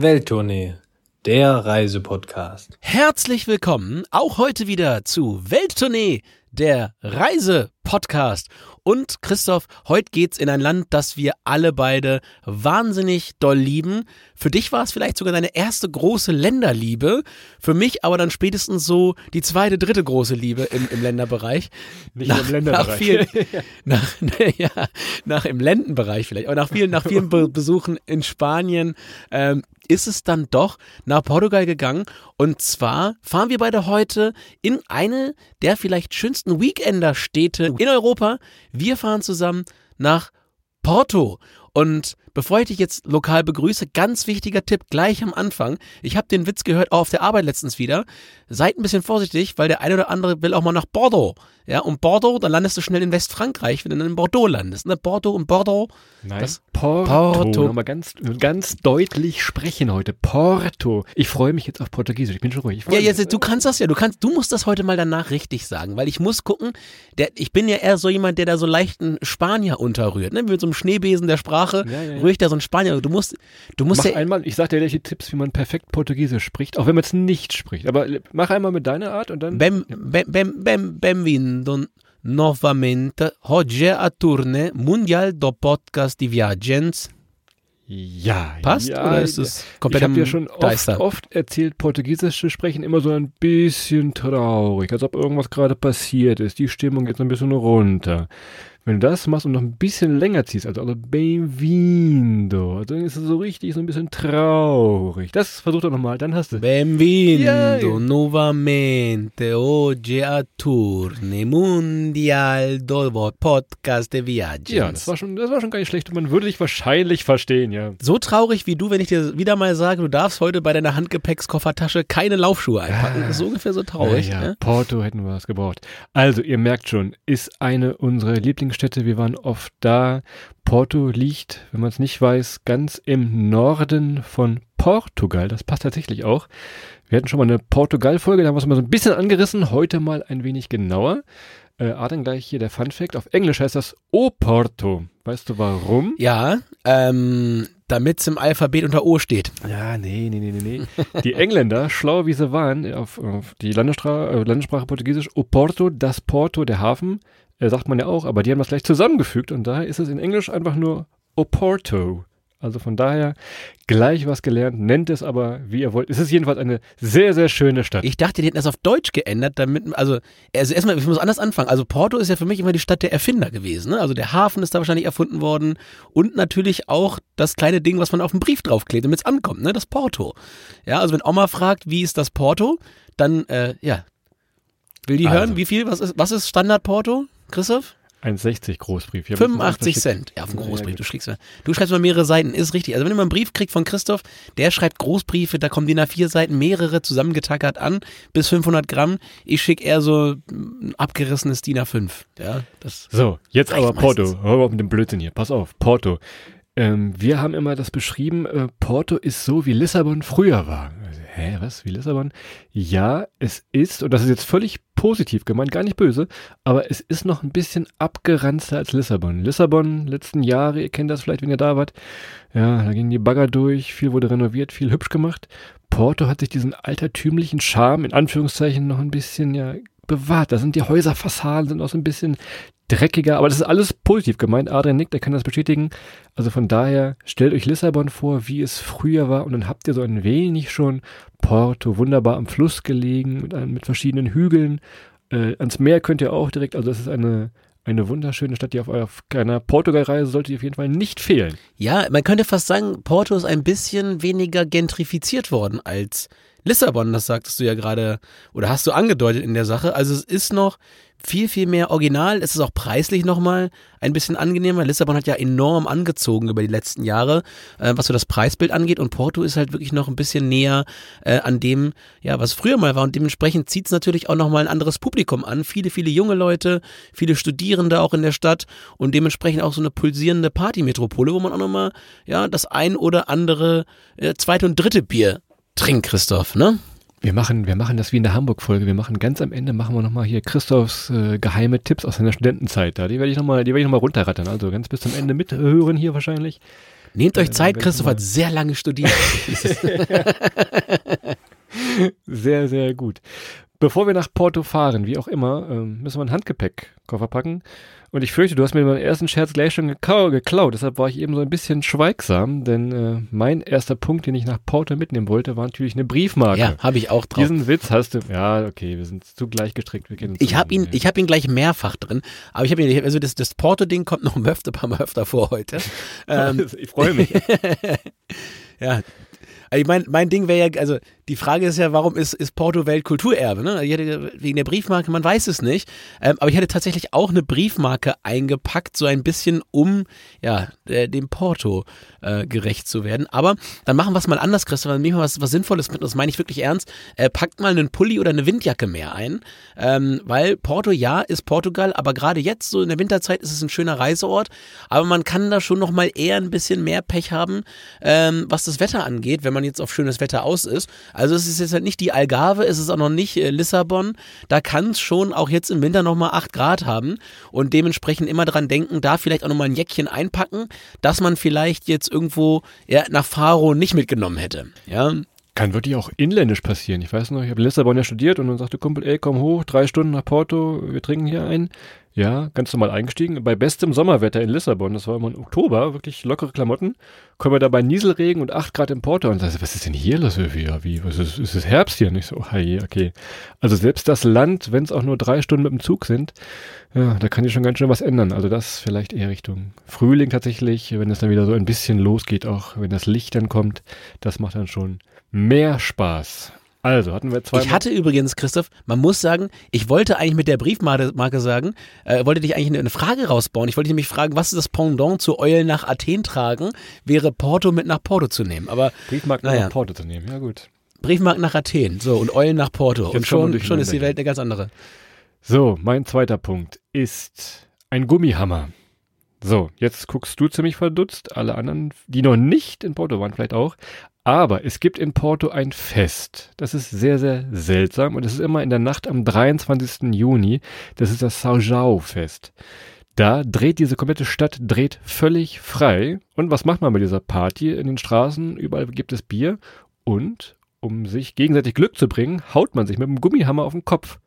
Welttournee, der Reisepodcast. Herzlich willkommen auch heute wieder zu Welttournee, der Reisepodcast. Und Christoph, heute geht's in ein Land, das wir alle beide wahnsinnig doll lieben. Für dich war es vielleicht sogar deine erste große Länderliebe. Für mich aber dann spätestens so die zweite, dritte große Liebe im, im Länderbereich. Nicht nach, im Länderbereich. Nach vielen, nach, ja, nach im Ländenbereich vielleicht, aber nach vielen, nach vielen Besuchen in Spanien ähm, ist es dann doch nach Portugal gegangen. Und zwar fahren wir beide heute in eine der vielleicht schönsten Weekender-Städte in Europa. Wir fahren zusammen nach Porto. Und bevor ich dich jetzt lokal begrüße, ganz wichtiger Tipp gleich am Anfang. Ich habe den Witz gehört, auch auf der Arbeit letztens wieder. Seid ein bisschen vorsichtig, weil der eine oder andere will auch mal nach Bordeaux. Ja, und Bordeaux, dann landest du schnell in Westfrankreich, wenn du dann in Bordeaux landest. Ne? Bordeaux und Bordeaux. Nein, das Porto. Porto. Nochmal ganz, ganz deutlich sprechen heute. Porto. Ich freue mich jetzt auf Portugiesisch. Ich bin schon ruhig. Ja, jetzt, du kannst das ja. Du kannst, du musst das heute mal danach richtig sagen, weil ich muss gucken. Der, ich bin ja eher so jemand, der da so leichten Spanier unterrührt. Ne? Mit so einem Schneebesen der Sprache ja, ja, ja. rühre ich da so einen Spanier. Du musst, du musst mach ja einmal. Ich sag dir welche Tipps, wie man perfekt Portugiesisch spricht, auch wenn man es nicht spricht. Aber mach einmal mit deiner Art und dann. Bem, bem, bem, bem, benvindo novamente oggi a turne Mundial do Podcast di Viaggens. Ja, passt ja, oder ist es komplett Ich habe dir schon oft, oft, erzählt, Portugiesisch zu sprechen immer so ein bisschen traurig, als ob irgendwas gerade passiert ist. Die Stimmung geht so ein bisschen runter. Wenn du das machst und noch ein bisschen länger ziehst, also, also Benvindo, dann ist es so richtig so ein bisschen traurig. Das versuch doch nochmal, dann hast du. Benvindo ja. nuovamente oggi a turne mundial do podcast de viaggi. Ja, das war schon, das war schon gar nicht schlecht und man würde dich wahrscheinlich verstehen, ja. So traurig wie du, wenn ich dir wieder mal sage, du darfst heute bei deiner Handgepäckskoffertasche keine Laufschuhe einpacken. Das ist ungefähr so traurig. Ja, ja. Ne? Porto hätten wir was gebraucht. Also, ihr merkt schon, ist eine unserer Lieblings Städte, wir waren oft da. Porto liegt, wenn man es nicht weiß, ganz im Norden von Portugal. Das passt tatsächlich auch. Wir hatten schon mal eine Portugal-Folge, da haben wir es mal so ein bisschen angerissen. Heute mal ein wenig genauer. Äh, Adrian gleich hier der Fun Fact. Auf Englisch heißt das O Porto. Weißt du warum? Ja, ähm, damit es im Alphabet unter O steht. Ja, nee, nee, nee, nee, nee. die Engländer, schlau wie sie waren, auf, auf die Landessprache, äh, Landessprache Portugiesisch, O Porto, das Porto, der Hafen, äh, sagt man ja auch, aber die haben das gleich zusammengefügt und daher ist es in Englisch einfach nur Oporto. Also von daher gleich was gelernt, nennt es aber, wie ihr wollt. Es ist jedenfalls eine sehr, sehr schöne Stadt. Ich dachte, die hätten das auf Deutsch geändert, damit, also, also erstmal, ich muss anders anfangen. Also Porto ist ja für mich immer die Stadt der Erfinder gewesen. Ne? Also der Hafen ist da wahrscheinlich erfunden worden und natürlich auch das kleine Ding, was man auf den Brief draufklebt, damit es ankommt, ne? das Porto. Ja, also wenn Oma fragt, wie ist das Porto, dann, äh, ja, will die also. hören, wie viel, was ist, was ist Standard Porto? Christoph? 1,60 Großbrief. 85 Cent. Ja, auf dem Großbrief. Du schreibst, du schreibst mal mehrere Seiten, ist richtig. Also wenn du mal einen Brief kriegst von Christoph, der schreibt Großbriefe, da kommen die nach vier Seiten mehrere zusammengetackert an, bis 500 Gramm. Ich schicke eher so ein abgerissenes DIN A5. Ja, das so, jetzt aber Porto. Hör auf mit dem Blödsinn hier. Pass auf, Porto. Ähm, wir haben immer das beschrieben, äh, Porto ist so, wie Lissabon früher war. Hä, was, wie Lissabon? Ja, es ist, und das ist jetzt völlig positiv gemeint, gar nicht böse, aber es ist noch ein bisschen abgeranzter als Lissabon. Lissabon, letzten Jahre, ihr kennt das vielleicht, wenn ihr da wart, ja, da gingen die Bagger durch, viel wurde renoviert, viel hübsch gemacht. Porto hat sich diesen altertümlichen Charme, in Anführungszeichen, noch ein bisschen, ja, bewahrt. Da sind die Häuserfassaden, sind auch so ein bisschen dreckiger, aber das ist alles positiv gemeint. Adrian Nick, der kann das bestätigen. Also von daher, stellt euch Lissabon vor, wie es früher war und dann habt ihr so ein wenig schon Porto, wunderbar am Fluss gelegen, mit, mit verschiedenen Hügeln. Äh, ans Meer könnt ihr auch direkt, also es ist eine, eine wunderschöne Stadt, die auf eurer kleiner Portugal-Reise sollte auf jeden Fall nicht fehlen. Ja, man könnte fast sagen, Porto ist ein bisschen weniger gentrifiziert worden als Lissabon, das sagtest du ja gerade oder hast du angedeutet in der Sache. Also es ist noch viel, viel mehr original. Es ist auch preislich nochmal ein bisschen angenehmer. Lissabon hat ja enorm angezogen über die letzten Jahre, äh, was so das Preisbild angeht. Und Porto ist halt wirklich noch ein bisschen näher äh, an dem, ja, was früher mal war. Und dementsprechend zieht es natürlich auch nochmal ein anderes Publikum an. Viele, viele junge Leute, viele Studierende auch in der Stadt und dementsprechend auch so eine pulsierende Partymetropole, wo man auch nochmal, ja, das ein oder andere äh, zweite und dritte Bier trinkt, Christoph, ne? Wir machen, wir machen das wie in der Hamburg-Folge. Wir machen ganz am Ende machen wir nochmal hier Christophs äh, geheime Tipps aus seiner Studentenzeit. Da. Die werde ich nochmal, die werde ich noch mal runterrattern. Also ganz bis zum Ende mithören hier wahrscheinlich. Nehmt euch Äh, Zeit, wenn Christoph hat sehr lange studiert. Sehr, sehr gut. Bevor wir nach Porto fahren, wie auch immer, ähm, müssen wir einen Handgepäckkoffer packen. Und ich fürchte, du hast mir meinen ersten Scherz gleich schon geklaut. Deshalb war ich eben so ein bisschen schweigsam, denn äh, mein erster Punkt, den ich nach Porto mitnehmen wollte, war natürlich eine Briefmarke. ja, habe ich auch drauf. Diesen Witz hast du. Ja, okay, wir sind zu gleich gestrickt. Ich habe ihn, ich habe ihn gleich mehrfach drin, aber ich habe ihn, also das, das Porto-Ding kommt noch öfter, paar Mal öfter vor heute. Ähm, ich freue mich. ja. Also ich mein, mein Ding wäre ja, also die Frage ist ja, warum ist, ist Porto Weltkulturerbe? Ne? Ich hätte, wegen der Briefmarke, man weiß es nicht. Ähm, aber ich hätte tatsächlich auch eine Briefmarke eingepackt, so ein bisschen, um ja, äh, dem Porto äh, gerecht zu werden. Aber dann machen wir es mal anders, Christoph. Dann nehmen wir was, was Sinnvolles mit. Das meine ich wirklich ernst. Äh, packt mal einen Pulli oder eine Windjacke mehr ein. Ähm, weil Porto, ja, ist Portugal, aber gerade jetzt, so in der Winterzeit, ist es ein schöner Reiseort. Aber man kann da schon noch mal eher ein bisschen mehr Pech haben, ähm, was das Wetter angeht, wenn man jetzt auf schönes Wetter aus ist. Also es ist jetzt halt nicht die Algarve, es ist auch noch nicht äh, Lissabon. Da kann es schon auch jetzt im Winter noch mal 8 Grad haben und dementsprechend immer dran denken, da vielleicht auch noch mal ein Jäckchen einpacken, dass man vielleicht jetzt irgendwo ja, nach Faro nicht mitgenommen hätte. Ja, Kann wirklich auch inländisch passieren. Ich weiß noch, ich habe in Lissabon ja studiert und dann sagte Kumpel, ey, komm hoch, drei Stunden nach Porto, wir trinken hier ein. Ja, ganz normal eingestiegen. Bei bestem Sommerwetter in Lissabon, das war immer im Oktober, wirklich lockere Klamotten, kommen wir da bei Nieselregen und 8 Grad in Porto und sagte, was ist denn hier los? Ja, wie, was ist, ist es Herbst hier? Nicht so, hey, okay. Also selbst das Land, wenn es auch nur drei Stunden mit dem Zug sind, ja, da kann sich schon ganz schön was ändern. Also das vielleicht eher Richtung Frühling tatsächlich, wenn es dann wieder so ein bisschen losgeht, auch wenn das Licht dann kommt, das macht dann schon mehr Spaß. Also hatten wir zwei. Ich hatte übrigens, Christoph, man muss sagen, ich wollte eigentlich mit der Briefmarke Marke sagen, äh, wollte dich eigentlich eine, Frage rausbauen. Ich wollte dich nämlich fragen, was ist das Pendant zu Eulen nach Athen tragen, wäre Porto mit nach Porto zu nehmen. Aber Briefmarken Naja. nach Porto zu nehmen. Ja gut. Briefmarken nach Athen, so, und Eulen nach Porto. Und schon, schon ist die Welt eine ganz andere. So, mein zweiter Punkt ist ein Gummihammer. So, jetzt guckst du ziemlich verdutzt, alle anderen, die noch nicht in Porto waren, vielleicht auch. Aber es gibt in Porto ein Fest. Das ist sehr, sehr seltsam und es ist immer in der Nacht am 23. Juni. Das ist das São João Fest. Da dreht diese komplette Stadt dreht völlig frei. Und was macht man bei dieser Party in den Straßen? Überall gibt es Bier und um sich gegenseitig Glück zu bringen, haut man sich mit einem Gummihammer auf den Kopf.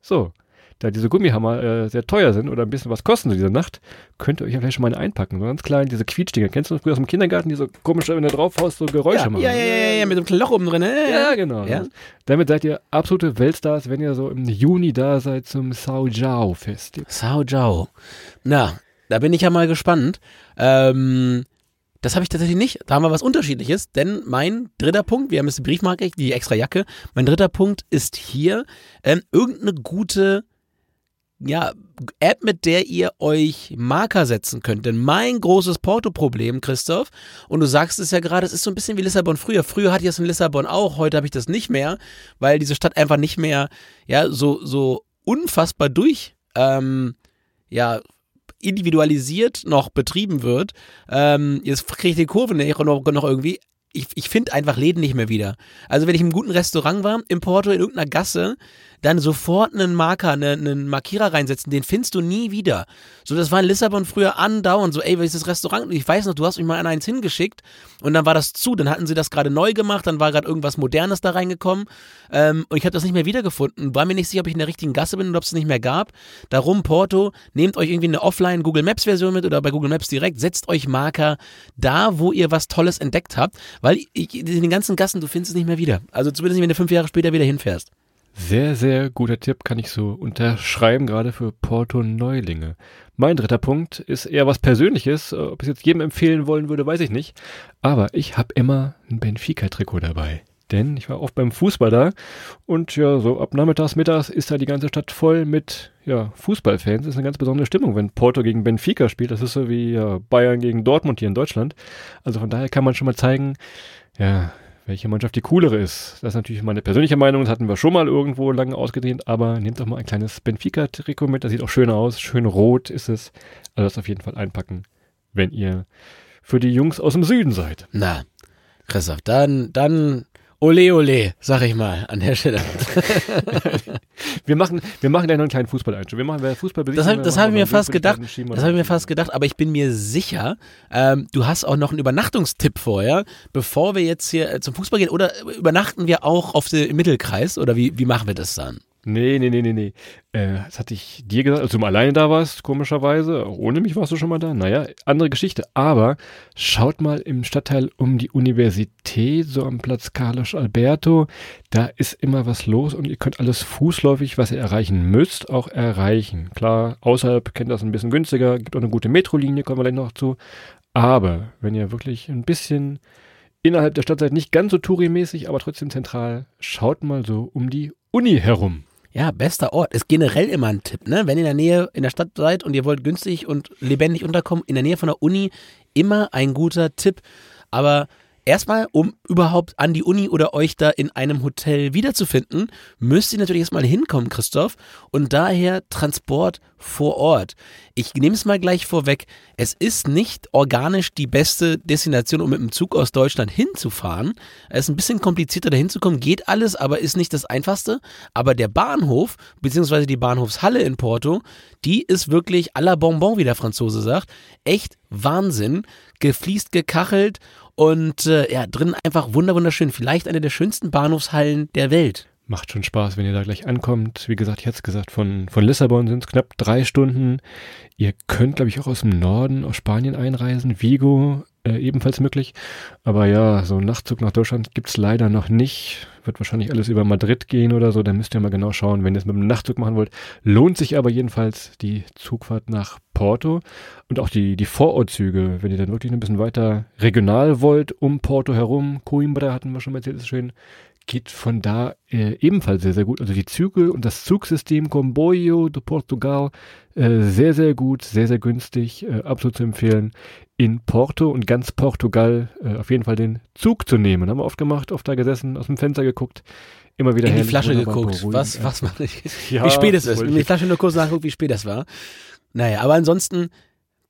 So, da diese Gummihammer äh, sehr teuer sind oder ein bisschen was kosten so diese Nacht, könnt ihr euch ja vielleicht schon mal eine einpacken. So ganz klein, diese Quietschdinger. Kennst du das früher aus dem Kindergarten, die so komisch, wenn du drauf haust, so Geräusche Ja, machen? ja, ja, ja, ja, mit einem kleinen Loch oben drin. ne? Ja, genau. Ja. Damit seid ihr absolute Weltstars, wenn ihr so im Juni da seid zum Sao Jiao Fest. Sao Jiao. Na, da bin ich ja mal gespannt. Ähm, das habe ich tatsächlich nicht. Da haben wir was Unterschiedliches, denn mein dritter Punkt, wir haben jetzt die Briefmarke, die extra Jacke. Mein dritter Punkt ist hier ähm, irgendeine gute ja, App, mit der ihr euch Marker setzen könnt. Denn mein großes Porto-Problem, Christoph, und du sagst es ja gerade, es ist so ein bisschen wie Lissabon früher. Früher hatte ich das in Lissabon auch, heute habe ich das nicht mehr, weil diese Stadt einfach nicht mehr ja, so, so unfassbar durch ähm, ja, individualisiert noch betrieben wird. Ähm, jetzt kriege ich die Kurve nicht noch, noch irgendwie. Ich, ich finde einfach Läden nicht mehr wieder. Also wenn ich im guten Restaurant war, im Porto, in irgendeiner Gasse, dann sofort einen Marker, einen, einen Markierer reinsetzen, den findest du nie wieder. So, das war in Lissabon früher andauernd so, ey, das Restaurant? Ich weiß noch, du hast mich mal an eins hingeschickt und dann war das zu, dann hatten sie das gerade neu gemacht, dann war gerade irgendwas Modernes da reingekommen ähm, und ich habe das nicht mehr wiedergefunden. War mir nicht sicher, ob ich in der richtigen Gasse bin oder ob es nicht mehr gab. Darum, Porto, nehmt euch irgendwie eine Offline Google Maps Version mit oder bei Google Maps direkt, setzt euch Marker da, wo ihr was Tolles entdeckt habt, weil in den ganzen Gassen, du findest es nicht mehr wieder. Also zumindest nicht, wenn du fünf Jahre später wieder hinfährst. Sehr, sehr guter Tipp, kann ich so unterschreiben, gerade für Porto Neulinge. Mein dritter Punkt ist eher was Persönliches. Äh, Ob ich es jetzt jedem empfehlen wollen würde, weiß ich nicht. Aber ich habe immer ein Benfica-Trikot dabei. Denn ich war oft beim Fußball da und ja, so ab nachmittags, mittags ist da die ganze Stadt voll mit ja, Fußballfans. Das ist eine ganz besondere Stimmung, wenn Porto gegen Benfica spielt. Das ist so wie ja, Bayern gegen Dortmund hier in Deutschland. Also von daher kann man schon mal zeigen, ja, welche Mannschaft die coolere ist. Das ist natürlich meine persönliche Meinung, das hatten wir schon mal irgendwo lange ausgedehnt, aber nehmt doch mal ein kleines Benfica-Trikot mit, das sieht auch schön aus, schön rot ist es. Also das auf jeden Fall einpacken, wenn ihr für die Jungs aus dem Süden seid. Na, Christoph, dann, dann, ole ole, sag ich mal an der Stelle. wir machen, wir machen ja noch einen kleinen Fußball-Einschub. Wir machen, wer Fußball Das habe das hab ich mir fast gedacht. Das habe ich mir fast gedacht, aber ich bin mir sicher, ähm, du hast auch noch einen Übernachtungstipp vorher, bevor wir jetzt hier äh, zum Fußball gehen. Oder übernachten wir auch auf dem Mittelkreis? Oder wie, wie machen wir das dann? Nee, nee, nee, nee, nee. Äh, das hatte ich dir gesagt, als du mal alleine da warst, komischerweise. Ohne mich warst du schon mal da. Naja, andere Geschichte. Aber schaut mal im Stadtteil um die Universität, so am Platz Carlos Alberto. Da ist immer was los und ihr könnt alles fußläufig, was ihr erreichen müsst, auch erreichen. Klar, außerhalb kennt das ein bisschen günstiger, gibt auch eine gute Metrolinie, kommen wir gleich noch zu. Aber wenn ihr wirklich ein bisschen innerhalb der Stadt seid, nicht ganz so Touri-mäßig, aber trotzdem zentral, schaut mal so um die Uni herum. Ja, bester Ort. Ist generell immer ein Tipp, ne? Wenn ihr in der Nähe in der Stadt seid und ihr wollt günstig und lebendig unterkommen, in der Nähe von der Uni immer ein guter Tipp. Aber erstmal, um überhaupt an die Uni oder euch da in einem Hotel wiederzufinden, müsst ihr natürlich erstmal hinkommen, Christoph. Und daher Transport vor Ort. Ich nehme es mal gleich vorweg. Es ist nicht organisch die beste Destination, um mit dem Zug aus Deutschland hinzufahren. Es ist ein bisschen komplizierter, da hinzukommen. Geht alles, aber ist nicht das einfachste. Aber der Bahnhof, beziehungsweise die Bahnhofshalle in Porto, die ist wirklich à la Bonbon, wie der Franzose sagt. Echt Wahnsinn. Gefliest, gekachelt und äh, ja, drin einfach wunderschön. Vielleicht eine der schönsten Bahnhofshallen der Welt. Macht schon Spaß, wenn ihr da gleich ankommt. Wie gesagt, ich hatte es gesagt, von, von Lissabon sind es knapp drei Stunden. Ihr könnt, glaube ich, auch aus dem Norden, aus Spanien einreisen. Vigo äh, ebenfalls möglich. Aber ja, so ein Nachtzug nach Deutschland gibt's leider noch nicht. Wird wahrscheinlich alles über Madrid gehen oder so. Da müsst ihr mal genau schauen, wenn ihr es mit dem Nachtzug machen wollt. Lohnt sich aber jedenfalls die Zugfahrt nach Porto und auch die, die Vorortzüge, wenn ihr dann wirklich ein bisschen weiter regional wollt, um Porto herum. Coimbra hatten wir schon mal erzählt, ist schön geht von da äh, ebenfalls sehr, sehr gut. Also die Züge und das Zugsystem Comboio de Portugal äh, sehr, sehr gut, sehr, sehr günstig, äh, absolut zu empfehlen. In Porto und ganz Portugal äh, auf jeden Fall den Zug zu nehmen. Haben wir oft gemacht, oft da gesessen, aus dem Fenster geguckt, immer wieder in die Flasche geguckt. Was, was mache ich? Ja, wie spät es ist. In die Flasche nur kurz nachguckt, wie spät es war. Naja, aber ansonsten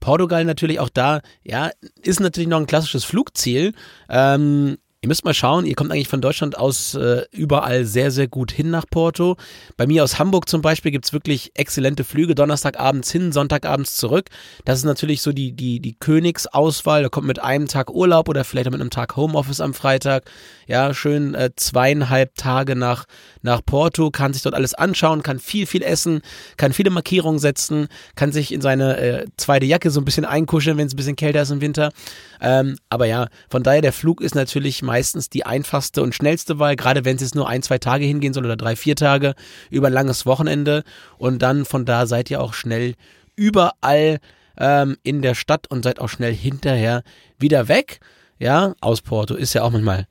Portugal natürlich auch da, ja, ist natürlich noch ein klassisches Flugziel. Ähm, Ihr müsst mal schauen, ihr kommt eigentlich von Deutschland aus äh, überall sehr, sehr gut hin nach Porto. Bei mir aus Hamburg zum Beispiel gibt es wirklich exzellente Flüge, Donnerstagabends hin, Sonntagabends zurück. Das ist natürlich so die, die, die Königsauswahl. Da kommt mit einem Tag Urlaub oder vielleicht auch mit einem Tag Homeoffice am Freitag. Ja, schön äh, zweieinhalb Tage nach, nach Porto, kann sich dort alles anschauen, kann viel, viel essen, kann viele Markierungen setzen, kann sich in seine äh, zweite Jacke so ein bisschen einkuscheln, wenn es ein bisschen kälter ist im Winter. Ähm, aber ja, von daher, der Flug ist natürlich meistens die einfachste und schnellste Wahl, gerade wenn es jetzt nur ein, zwei Tage hingehen soll oder drei, vier Tage über ein langes Wochenende. Und dann von da seid ihr auch schnell überall ähm, in der Stadt und seid auch schnell hinterher wieder weg. Ja, aus Porto ist ja auch manchmal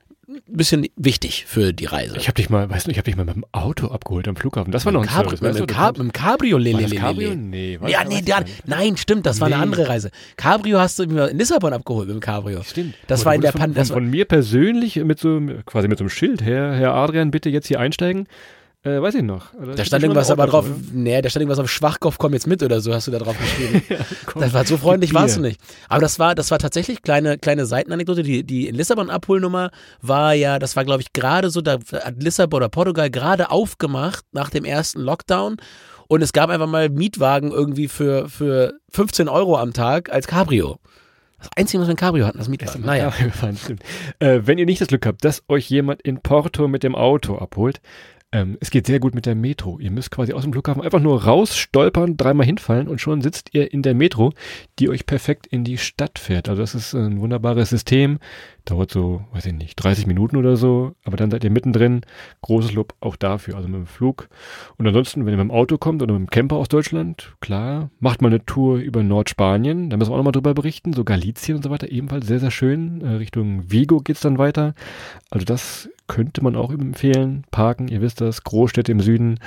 bisschen wichtig für die Reise. Ich habe dich mal, weißt du, ich habe dich mal mit dem Auto abgeholt am Flughafen. Das war noch ein Cabri Service. Mit, Weißt du, mit, Cab dem Cabrio, das lele, Cabrio? Nee, Ja, nee, weiß ich da, gar nicht. nein, stimmt, das war eine Nee. andere Reise. Cabrio hast du in Lissabon abgeholt mit dem Cabrio. Stimmt. Das Aber war in der wurdest Pan von, das von, von mir persönlich mit so quasi mit so einem Schild, Herr, Herr Adrian, bitte jetzt hier einsteigen. Äh, weiß ich noch. Also, Da stand irgendwas aber drauf, ne? nee, da stand irgendwas auf Schwachkopf, komm jetzt mit oder so, hast du da drauf geschrieben. Komm, Das war so freundlich warst du nicht. Aber das war, das war tatsächlich kleine, kleine Seitenanekdote. Die, die in Lissabon Abholnummer war ja, das war glaube ich gerade so, da hat Lissabon oder Portugal gerade aufgemacht nach dem ersten Lockdown. Und es gab einfach mal Mietwagen irgendwie für, für 15 Euro am Tag als Cabrio. Das Einzige, was wir ein Cabrio hatten, das Mietwagen. Naja. Ja, gefahren, stimmt. Äh, wenn ihr nicht das Glück habt, dass euch jemand in Porto mit dem Auto abholt, ähm, es geht sehr gut mit der Metro. Ihr müsst quasi aus dem Flughafen einfach nur raus, stolpern, dreimal hinfallen und schon sitzt ihr in der Metro, die euch perfekt in die Stadt fährt. Also das ist ein wunderbares System. Dauert so, weiß ich nicht, 30 Minuten oder so, aber dann seid ihr mittendrin. Großes Lob auch dafür, also mit dem Flug. Und ansonsten, wenn ihr mit dem Auto kommt oder mit dem Camper aus Deutschland, klar, macht mal eine Tour über Nordspanien, da müssen wir auch nochmal drüber berichten, so Galicien und so weiter, ebenfalls sehr, sehr schön. Äh, Richtung Vigo geht's dann weiter. Also das könnte man auch empfehlen. Parken, ihr wisst das, Großstädte im Süden.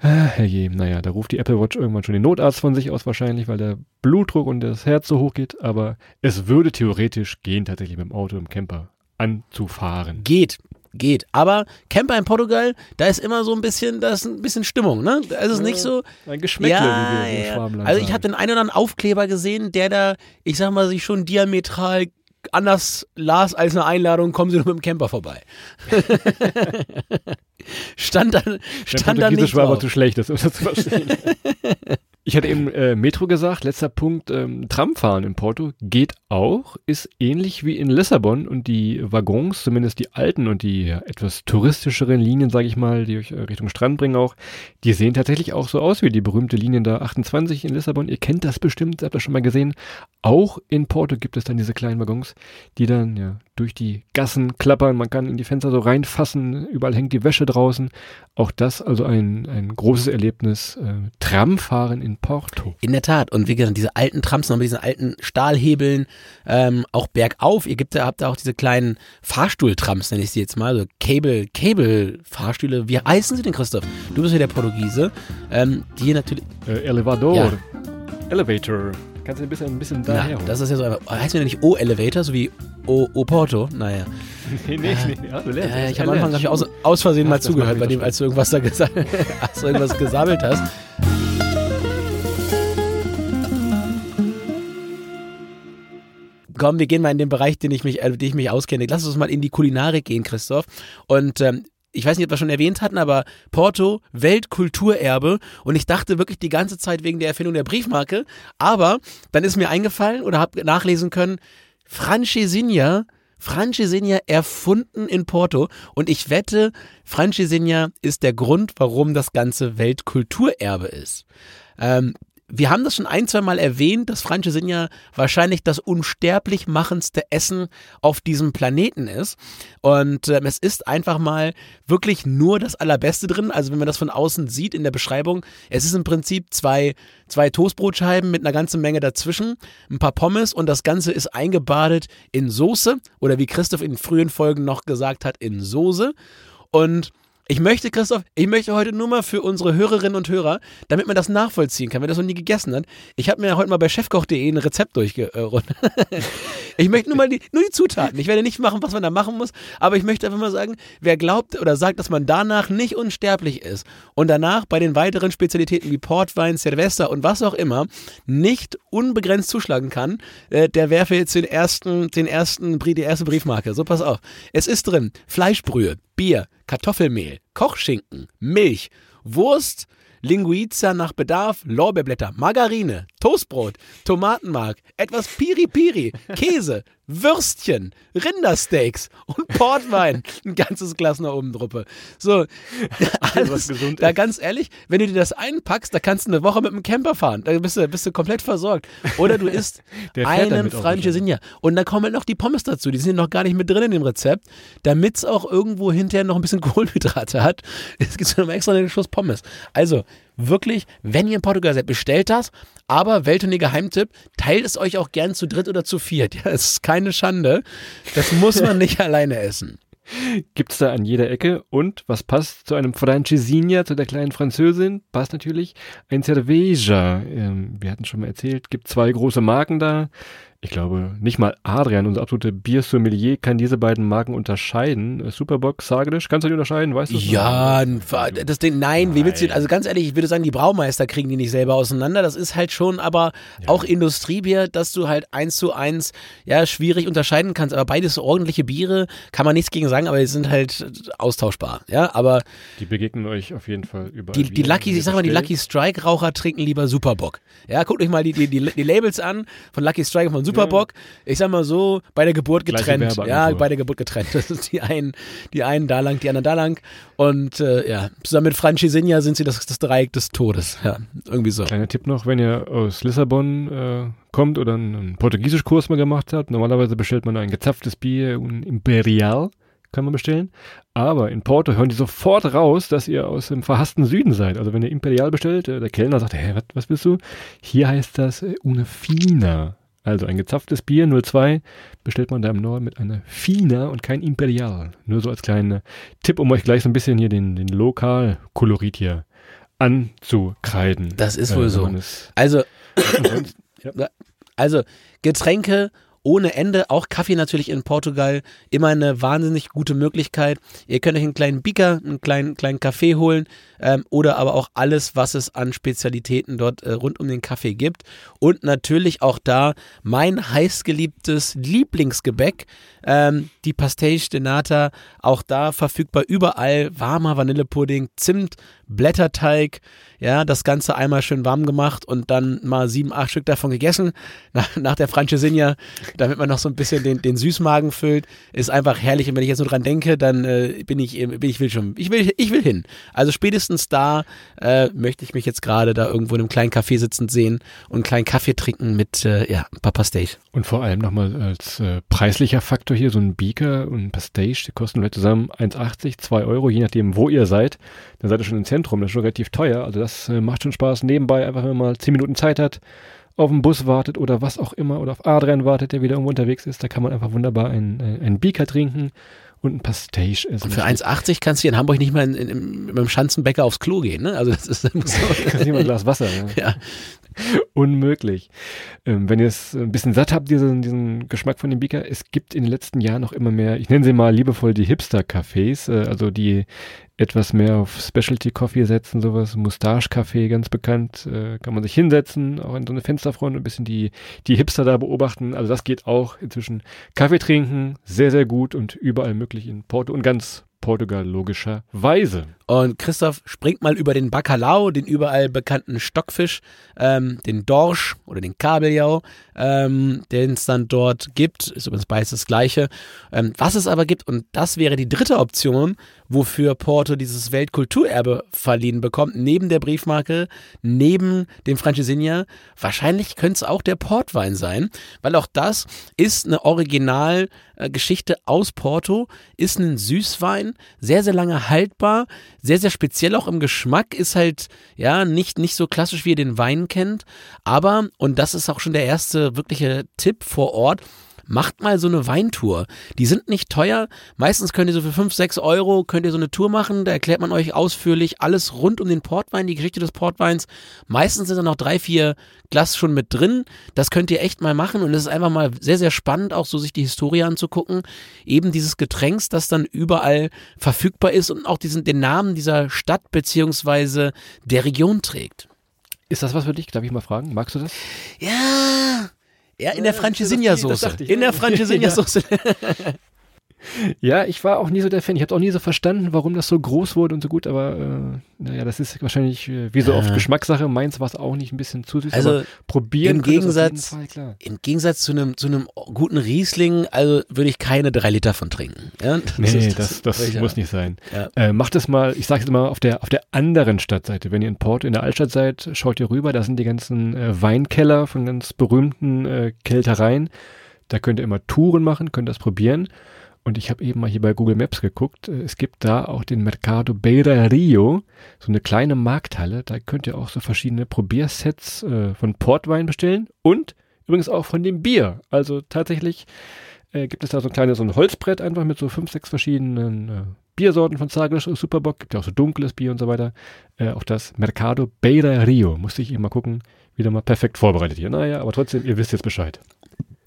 Ah, herrje, naja, da ruft die Apple Watch irgendwann schon den Notarzt von sich aus wahrscheinlich, weil der Blutdruck und das Herz so hoch geht. Aber es würde theoretisch gehen, tatsächlich mit dem Auto im Camper anzufahren. Geht, geht. Aber Camper in Portugal, da ist immer so ein bisschen, da ist ein bisschen Stimmung, ne? Da ist es nicht so, Ein Geschmäckle, ja, wie wir ja. Schwabenland Also ich habe den einen oder anderen Aufkleber gesehen, der da, ich sag mal, sich schon diametral anders las als eine Einladung, kommen Sie doch mit dem Camper vorbei. stand dann, stand dann nicht war aber zu schlecht, das, das zu verstehen. Ich hatte eben äh, Metro gesagt, letzter Punkt, ähm, Tramfahren in Porto geht auch, ist ähnlich wie in Lissabon und die Waggons, zumindest die alten und die etwas touristischeren Linien, sage ich mal, die euch äh, Richtung Strand bringen auch, die sehen tatsächlich auch so aus wie die berühmte Linien da 28 in Lissabon. Ihr kennt das bestimmt, habt das schon mal gesehen. Auch in Porto gibt es dann diese kleinen Waggons, die dann ja durch die Gassen klappern, man kann in die Fenster so reinfassen, überall hängt die Wäsche draußen. Auch das also ein, ein großes Erlebnis, äh, Tramfahren in Porto. In der Tat. Und wie gesagt, diese alten Trams noch mit diesen alten Stahlhebeln, ähm, auch bergauf. Ihr gibt, habt da auch diese kleinen Fahrstuhltrams, nenne ich sie jetzt mal, so Cable, Cable-Fahrstühle. Wie heißen sie denn, Christoph? Du bist ja der Portugiese. Ähm, die natürlich. Äh, Elevador. Ja. Elevator. Kannst du ein bisschen, ein bisschen daher das ist ja so einfach. Heißt mir nicht O-Elevator, so wie O, o Porto? Naja. nee, nee, nee, nee. Ja, du lernst, Äh, ich habe am Anfang hab lernt. ich aus, aus Versehen Ach, mal zugehört, bei dem, als du irgendwas da gesagt als du irgendwas gesammelt hast. Komm, wir gehen mal in den Bereich, den ich mich, äh, den ich mich auskenne. Lass uns mal in die Kulinarik gehen, Christoph. Und ähm, ich weiß nicht, ob wir schon erwähnt hatten, aber Porto, Weltkulturerbe. Und ich dachte wirklich die ganze Zeit wegen der Erfindung der Briefmarke. Aber dann ist mir eingefallen oder habe nachlesen können, Francesinha, Francesinha erfunden in Porto. Und ich wette, Francesinha ist der Grund, warum das ganze Weltkulturerbe ist. Ähm, wir haben das schon ein, zwei Mal erwähnt, dass Francesinha wahrscheinlich das unsterblich machendste Essen auf diesem Planeten ist. Und ähm, es ist einfach mal wirklich nur das Allerbeste drin. Also wenn man das von außen sieht in der Beschreibung, es ist im Prinzip zwei, zwei Toastbrotscheiben mit einer ganzen Menge dazwischen, ein paar Pommes und das Ganze ist eingebadet in Soße oder wie Christoph in frühen Folgen noch gesagt hat, in Soße. Und ich möchte, Christoph, ich möchte heute nur mal für unsere Hörerinnen und Hörer, damit man das nachvollziehen kann, wer das noch nie gegessen hat. Ich habe mir heute mal bei chefkoch.de ein Rezept durchgerundet. ich möchte nur mal die, nur die Zutaten. Ich werde nicht machen, was man da machen muss, aber ich möchte einfach mal sagen, wer glaubt oder sagt, dass man danach nicht unsterblich ist und danach bei den weiteren Spezialitäten wie Portwein, Cerveza und was auch immer nicht unbegrenzt zuschlagen kann, äh, der werfe jetzt den ersten, den ersten, die erste Briefmarke. So, pass auf. Es ist drin Fleischbrühe, Bier, Kartoffelmehl, Kochschinken, Milch, Wurst, Linguiza nach Bedarf, Lorbeerblätter, Margarine, Toastbrot, Tomatenmark, etwas Piri-Piri, Käse, Würstchen, Rindersteaks und Portwein. Ein ganzes Glas nach oben druppe. So, alles, was gesund da ganz ehrlich, wenn du dir das einpackst, da kannst du eine Woche mit dem Camper fahren. Da bist du, bist du komplett versorgt. Oder du isst einen damit auch Francesinha. Und dann kommen halt noch die Pommes dazu. Die sind noch gar nicht mit drin in dem Rezept, damit es auch irgendwo hinterher noch ein bisschen Kohlenhydrate hat. Es gibt noch extra einen Schuss Pommes. Also wirklich, wenn ihr in Portugal seid, bestellt das. Aber Welttournee Geheimtipp, teilt es euch auch gern zu dritt oder zu viert. Ja, es ist keine Schande. Das muss man nicht alleine essen. Gibt's da an jeder Ecke. Und was passt zu einem Francesinha, zu der kleinen Französin? Passt natürlich ein Cerveja. Ähm, wir hatten schon mal erzählt, gibt zwei große Marken da. Ich glaube, nicht mal Adrian, unser absoluter Biersommelier, kann diese beiden Marken unterscheiden. Äh, Superbox, Sagedisch, kannst du die unterscheiden? Weißt du? Ja, das Ding, nein, wie willst du, also ganz ehrlich, ich würde sagen, die Braumeister kriegen die nicht selber auseinander. Das ist halt schon aber auch Industriebier, dass du halt eins zu eins, ja, schwierig unterscheiden kannst. Aber beides ordentliche Biere, kann man nichts gegen sagen, aber die sind halt austauschbar, ja. Aber Die begegnen euch auf jeden Fall überall. die, die Lucky, ich sag mal, die. Lucky Strike Raucher trinken lieber Superbock. Ja, guckt euch mal die, die, die, die Labels an von Lucky Strike und von Superbock. Ich sag mal so, bei der Geburt getrennt. Ja, bei der Geburt getrennt. Das ist die einen, die einen da lang, die anderen da lang. Und äh, ja, zusammen mit Franchisinha sind sie das, das Dreieck des Todes. Ja, irgendwie so. Kleiner Tipp noch, wenn ihr aus Lissabon äh, kommt oder einen, einen Portugiesischkurs mal gemacht habt, normalerweise bestellt man ein gezapftes Bier, ein Imperial, kann man bestellen. Aber in Porto hören die sofort raus, dass ihr aus dem verhassten Süden seid. Also wenn ihr Imperial bestellt, äh, der Kellner sagt, hä, was, was bist du? Hier heißt das äh, una fina. Also ein gezapftes Bier 02 bestellt man da im Norden mit einer Fina und kein Imperial. Nur so als kleiner Tipp, um euch gleich so ein bisschen hier den, den Lokalkolorit hier anzukreiden. Das ist Äh, wohl wenn so. Also, ja. also Getränke ohne Ende. Auch Kaffee natürlich in Portugal immer eine wahnsinnig gute Möglichkeit. Ihr könnt euch einen kleinen Beaker, einen kleinen, kleinen Kaffee holen ähm, oder aber auch alles, was es an Spezialitäten dort äh, rund um den Kaffee gibt. Und natürlich auch da mein heißgeliebtes Lieblingsgebäck, ähm, die Pastéis de Nata, auch da verfügbar überall. Warmer Vanillepudding, Zimt, Blätterteig, ja, das Ganze einmal schön warm gemacht und dann mal sieben, acht Stück davon gegessen, nach, nach der Francesinha, damit man noch so ein bisschen den, den Süßmagen füllt, ist einfach herrlich. Und wenn ich jetzt nur dran denke, dann äh, bin ich, bin ich will schon, ich will, ich will hin. Also spätestens da äh, möchte ich mich jetzt gerade da irgendwo in einem kleinen Café sitzend sehen und einen kleinen Kaffee trinken mit, äh, ja, paar Pastéis. Und vor allem nochmal als äh, preislicher Faktor hier so ein Beaker und ein Pastéis, die kosten vielleicht zusammen 1,80, 2 Euro, je nachdem, wo ihr seid. Dann seid ihr schon im Zentrum, das ist schon relativ teuer. Also das äh, macht schon Spaß nebenbei, einfach wenn man mal 10 Minuten Zeit hat, auf den Bus wartet oder was auch immer oder auf Adrian wartet, der wieder irgendwo unterwegs ist, da kann man einfach wunderbar einen, äh, einen Beaker trinken und ein Pastage. Und für 1,80 kannst du hier in Hamburg nicht mal in, in, in, mit dem Schanzenbäcker aufs Klo gehen, ne? Also das ist so. kannst nicht mal ein Glas Wasser. Ja. ja. Unmöglich. Ähm, wenn ihr es ein bisschen satt habt, diesen, diesen Geschmack von dem Beaker, es gibt in den letzten Jahren noch immer mehr, ich nenne sie mal liebevoll die Hipster-Cafés, äh, also die etwas mehr auf Specialty Coffee setzen, sowas, Mustache Café, ganz bekannt, äh, kann man sich hinsetzen, auch in so eine Fensterfront, ein bisschen die, die Hipster da beobachten, also das geht auch inzwischen. Kaffee trinken, sehr, sehr gut und überall möglich in Porto und ganz Portugal logischerweise. Und Christoph springt mal über den Bacalao, den überall bekannten Stockfisch, ähm, den Dorsch oder den Kabeljau, ähm, den es dann dort gibt. Ist übrigens beides das Gleiche. Ähm, was es aber gibt, und das wäre die dritte Option, wofür Porto dieses Weltkulturerbe verliehen bekommt, neben der Briefmarke, neben dem Francesinha, wahrscheinlich könnte es auch der Portwein sein, weil auch das ist eine Originalgeschichte aus Porto, ist ein Süßwein, sehr, sehr lange haltbar, sehr, sehr speziell auch im Geschmack, ist halt, ja, nicht, nicht so klassisch, wie ihr den Wein kennt. Aber, und das ist auch schon der erste wirkliche Tipp vor Ort, macht mal so eine Weintour. Die sind nicht teuer. Meistens könnt ihr so für 5, 6 Euro könnt ihr so eine Tour machen. Da erklärt man euch ausführlich alles rund um den Portwein, die Geschichte des Portweins. Meistens sind da noch drei, vier Glas schon mit drin. Das könnt ihr echt mal machen und es ist einfach mal sehr, sehr spannend, auch so sich die Historie anzugucken. Eben dieses Getränks, das dann überall verfügbar ist und auch diesen, den Namen dieser Stadt beziehungsweise der Region trägt. Ist das was für dich? Darf ich mal fragen? Magst du das? Ja, ja, in der Francesinha-Soße. In der Francesinha-Soße. Ja, ich war auch nie so der Fan. Ich habe auch nie so verstanden, warum das so groß wurde und so gut, aber äh, naja, das ist wahrscheinlich äh, wie so oft Geschmackssache. Meins war es auch nicht ein bisschen zu süß, also aber probieren im Gegensatz, Fall, Im Gegensatz zu einem zu einem guten Riesling, also würde ich keine drei Liter von trinken. Ja? Das nee, ist, das, das, das muss nicht sein. Ja. Äh, macht es mal, ich sage es immer, auf der, auf der anderen Stadtseite. Wenn ihr in Porto in der Altstadt seid, schaut ihr rüber, da sind die ganzen äh, Weinkeller von ganz berühmten äh, Kältereien. Da könnt ihr immer Touren machen, könnt das probieren. Und ich habe eben mal hier bei Google Maps geguckt. Äh, es gibt da auch den Mercado Beira Rio, so eine kleine Markthalle. Da könnt ihr auch so verschiedene Probiersets äh, von Portwein bestellen und übrigens auch von dem Bier. Also tatsächlich äh, gibt es da so ein kleines so ein Holzbrett einfach mit so fünf, sechs verschiedenen äh, Biersorten von Sagres und Superbock. Gibt ja auch so dunkles Bier und so weiter. Äh, auch das Mercado Beira Rio. Musste ich eben mal gucken. Wieder mal perfekt vorbereitet hier. Naja, aber trotzdem, ihr wisst jetzt Bescheid.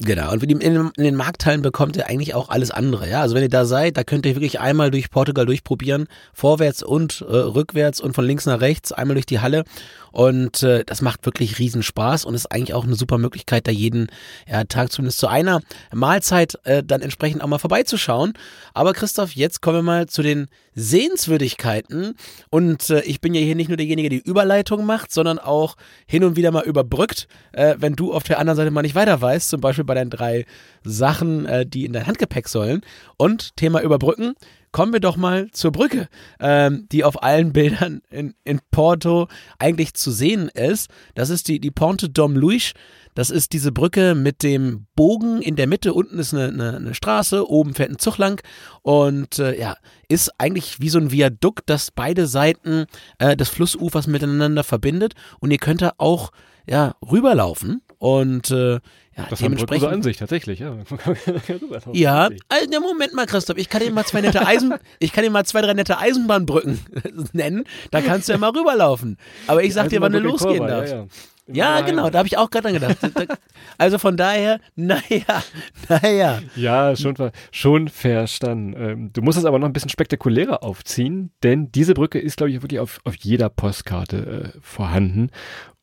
Genau, und in, in, den Marktteilen bekommt ihr eigentlich auch alles andere. Ja, also wenn ihr da seid, da könnt ihr wirklich einmal durch Portugal durchprobieren, vorwärts und äh, rückwärts und von links nach rechts, einmal durch die Halle. Und äh, das macht wirklich riesen Spaß und ist eigentlich auch eine super Möglichkeit, da jeden ja, Tag zumindest zu einer Mahlzeit äh, dann entsprechend auch mal vorbeizuschauen. Aber Christoph, jetzt kommen wir mal zu den Sehenswürdigkeiten. Und äh, ich bin ja hier nicht nur derjenige, der die Überleitung macht, sondern auch hin und wieder mal überbrückt, äh, wenn du auf der anderen Seite mal nicht weiter weißt, zum Beispiel bei deinen drei Sachen, äh, die in dein Handgepäck sollen. Und Thema Überbrücken kommen wir doch mal zur Brücke, ähm, die auf allen Bildern in, in Porto eigentlich zu sehen ist. Das ist die, die Ponte Dom Luis. Das ist diese Brücke mit dem Bogen in der Mitte. Unten ist eine, eine, eine Straße, oben fährt ein Zug lang und äh, ja, ist eigentlich wie so ein Viadukt, das beide Seiten äh, des Flussufers miteinander verbindet. Und ihr könnt da auch ja, rüberlaufen und äh, ja, das dementsprechend. Haben Ansicht tatsächlich, ja. ja, also, Moment mal, Christoph, ich kann dir mal zwei nette Eisen, ich kann dir mal zwei, drei nette Eisenbahnbrücken nennen, da kannst du ja mal rüberlaufen. Aber ich sag dir, wann du losgehen darfst. Ja, ja. Ja, genau, da habe ich auch gerade dran gedacht. Da- also von daher, naja, naja. Ja, schon, schon verstanden. Ähm, du musst es aber noch ein bisschen spektakulärer aufziehen, denn diese Brücke ist, glaube ich, wirklich auf, auf jeder Postkarte äh, vorhanden.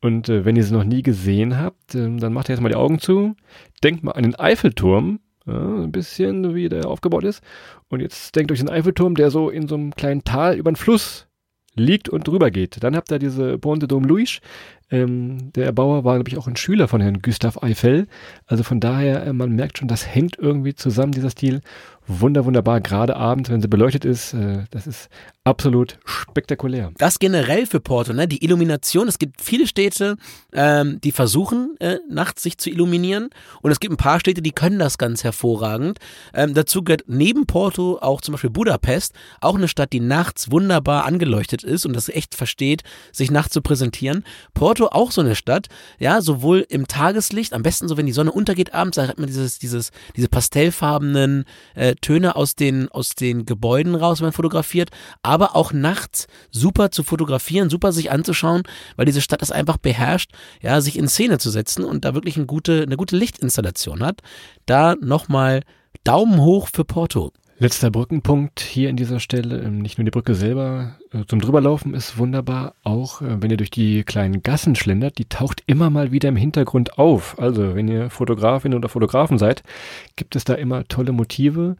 Und äh, wenn ihr sie noch nie gesehen habt, ähm, dann macht ihr jetzt mal die Augen zu, denkt mal an den Eiffelturm, ja, ein bisschen wie der aufgebaut ist. Und jetzt denkt euch den Eiffelturm, der so in so einem kleinen Tal über den Fluss liegt und drüber geht. Dann habt ihr diese Ponte Dom Luis. Ähm, der Erbauer war, glaube ich, auch ein Schüler von Herrn Gustav Eiffel. Also von daher, äh, man merkt schon, das hängt irgendwie zusammen, dieser Stil. Wunder, wunderbar, gerade abends, wenn sie beleuchtet ist. Äh, das ist absolut spektakulär. Das generell für Porto, ne? Die Illumination. Es gibt viele Städte, ähm, die versuchen, äh, nachts sich zu illuminieren. Und es gibt ein paar Städte, die können das ganz hervorragend. Ähm, dazu gehört neben Porto auch zum Beispiel Budapest, auch eine Stadt, die nachts wunderbar angeleuchtet ist und das echt versteht, sich nachts zu präsentieren. Porto auch so eine Stadt, ja, sowohl im Tageslicht, am besten so, wenn die Sonne untergeht abends, da hat man dieses, dieses, diese pastellfarbenen äh, Töne aus den, aus den Gebäuden raus, wenn man fotografiert, aber auch nachts super zu fotografieren, super sich anzuschauen, weil diese Stadt das einfach beherrscht, ja, sich in Szene zu setzen und da wirklich eine gute, eine gute Lichtinstallation hat. Da nochmal Daumen hoch für Porto. Letzter Brückenpunkt hier an dieser Stelle. Ähm, Nicht nur die Brücke selber äh, zum Drüberlaufen ist wunderbar, auch äh, wenn ihr durch die kleinen Gassen schlendert, die taucht immer mal wieder im Hintergrund auf. Also wenn ihr Fotografin oder Fotografen seid, gibt es da immer tolle Motive.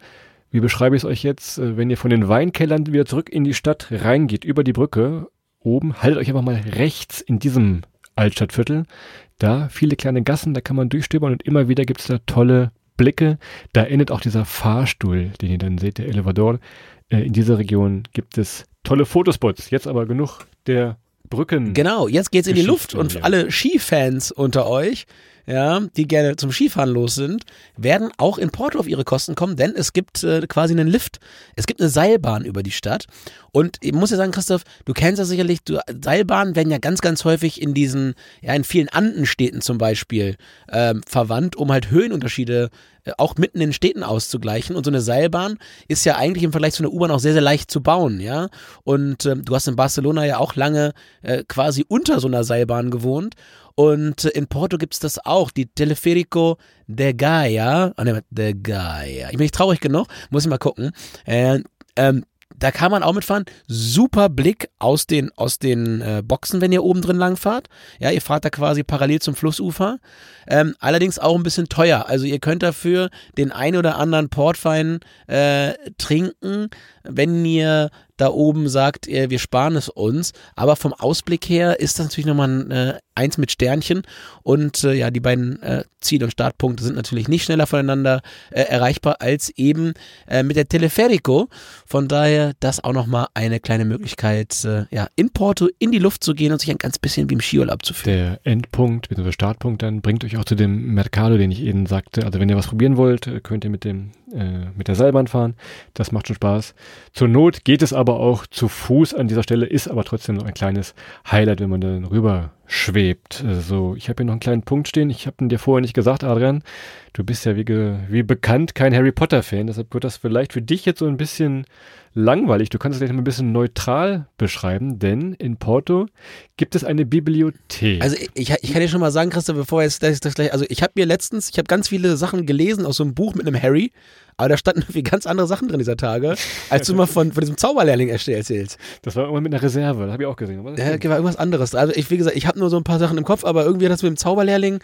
Wie beschreibe ich es euch jetzt? Äh, Wenn ihr von den Weinkellern wieder zurück in die Stadt reingeht, über die Brücke, oben, haltet euch einfach mal rechts in diesem Altstadtviertel. Da viele kleine Gassen, da kann man durchstöbern und immer wieder gibt es da tolle Blicke. Da endet auch dieser Fahrstuhl, den ihr dann seht, der Elevador. Äh, in dieser Region gibt es tolle Fotospots. Jetzt aber genug der Brücken. Genau, jetzt geht's in die Luft und alle Skifans unter euch, ja, die gerne zum Skifahren los sind, werden auch in Porto auf ihre Kosten kommen, denn es gibt äh, quasi einen Lift. Es gibt eine Seilbahn über die Stadt. Und ich muss ja sagen, Christoph, du kennst das sicherlich, du, Seilbahnen werden ja ganz, ganz häufig in diesen, ja, in vielen Andenstädten zum Beispiel ähm, verwandt, um halt Höhenunterschiede äh, auch mitten in Städten auszugleichen. Und so eine Seilbahn ist ja eigentlich im Vergleich zu einer U-Bahn auch sehr, sehr leicht zu bauen, ja. Und ähm, du hast in Barcelona ja auch lange äh, quasi unter so einer Seilbahn gewohnt. Und in Porto gibt es das auch, die Teleferico de Gaia. Oh, ne, de Gaia. Ich bin nicht traurig genug, muss ich mal gucken. Äh, ähm, da kann man auch mitfahren. Super Blick aus den, aus den äh, Boxen, wenn ihr oben drin lang fahrt. Ja, ihr fahrt da quasi parallel zum Flussufer. Ähm, allerdings auch ein bisschen teuer. Also ihr könnt dafür den ein oder anderen Portwein äh, trinken, wenn ihr da oben sagt, äh, wir sparen es uns. Aber vom Ausblick her ist das natürlich nochmal ein äh, Eins mit Sternchen. Und äh, ja, die beiden äh, Ziel- und Startpunkte sind natürlich nicht schneller voneinander äh, erreichbar als eben äh, mit der Teleferico. Von daher das auch nochmal eine kleine Möglichkeit, ja, in Porto in die Luft zu gehen und sich ein ganz bisschen wie im Skiurlaub zu fühlen. Der Endpunkt, bzw. Startpunkt dann, bringt euch auch zu dem Mercado, den ich eben sagte. Also wenn ihr was probieren wollt, könnt ihr mit dem mit der Seilbahn fahren. Das macht schon Spaß. Zur Not geht es aber auch zu Fuß an dieser Stelle, ist aber trotzdem noch ein kleines Highlight, wenn man dann rüber schwebt. Äh, So, ich habe hier noch einen kleinen Punkt stehen. Ich habe ihn dir vorher nicht gesagt, Adrian. Du bist ja wie, wie bekannt kein Harry Potter-Fan, deshalb wird das vielleicht für dich jetzt so ein bisschen langweilig. Du kannst es gleich mal ein bisschen neutral beschreiben, denn in Porto gibt es eine Bibliothek. Also ich, ich kann dir schon mal sagen, Christoph, bevor jetzt das, das gleich, also ich habe mir letztens, ich habe ganz viele Sachen gelesen aus so einem Buch mit einem Harry, aber da standen irgendwie ganz andere Sachen drin dieser Tage, als du mal von, von diesem Zauberlehrling erzählst. das war irgendwann mit einer Reserve, das habe ich auch gesehen. Ja, war irgendwas anderes. Also ich, wie gesagt, ich habe nur so ein paar Sachen im Kopf, aber irgendwie das mit dem Zauberlehrling,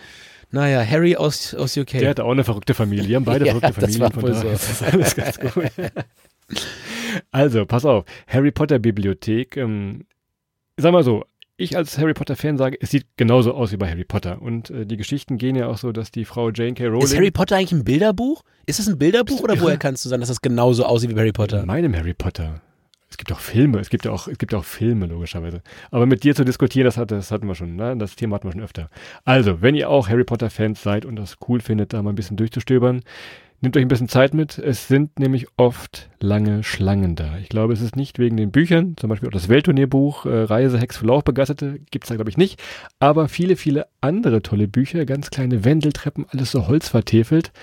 naja, Harry aus, aus UK. Der hatte auch eine verrückte Familie. Die haben beide Ja, verrückte das Familien. von daher so. ist alles ganz gut. also, pass auf. Harry Potter Bibliothek. Ähm, sag mal so. Ich als Harry Potter Fan sage, es sieht genauso aus wie bei Harry Potter. Und äh, die Geschichten gehen ja auch so, dass die Frau Jane K. Rowling Ist Harry Potter eigentlich ein Bilderbuch? Ist es ein Bilderbuch oder woher kannst du sagen, dass das genauso aussieht wie bei Harry Potter? in meinem Harry Potter. Es gibt auch Filme, es gibt auch, es gibt auch Filme, logischerweise. Aber mit dir zu diskutieren, das, hat, das hatten wir schon, ne? Das Thema hatten wir schon öfter. Also, wenn ihr auch Harry Potter-Fans seid und das cool findet, da mal ein bisschen durchzustöbern, nehmt euch ein bisschen Zeit mit. Es sind nämlich oft lange Schlangen da. Ich glaube, es ist nicht wegen den Büchern, zum Beispiel auch das Weltturnierbuch, äh, Reise, Hex für Lauchbegeisterte, gibt's da, glaube ich, nicht. Aber viele, viele andere tolle Bücher, ganz kleine Wendeltreppen, alles so holzvertefelt.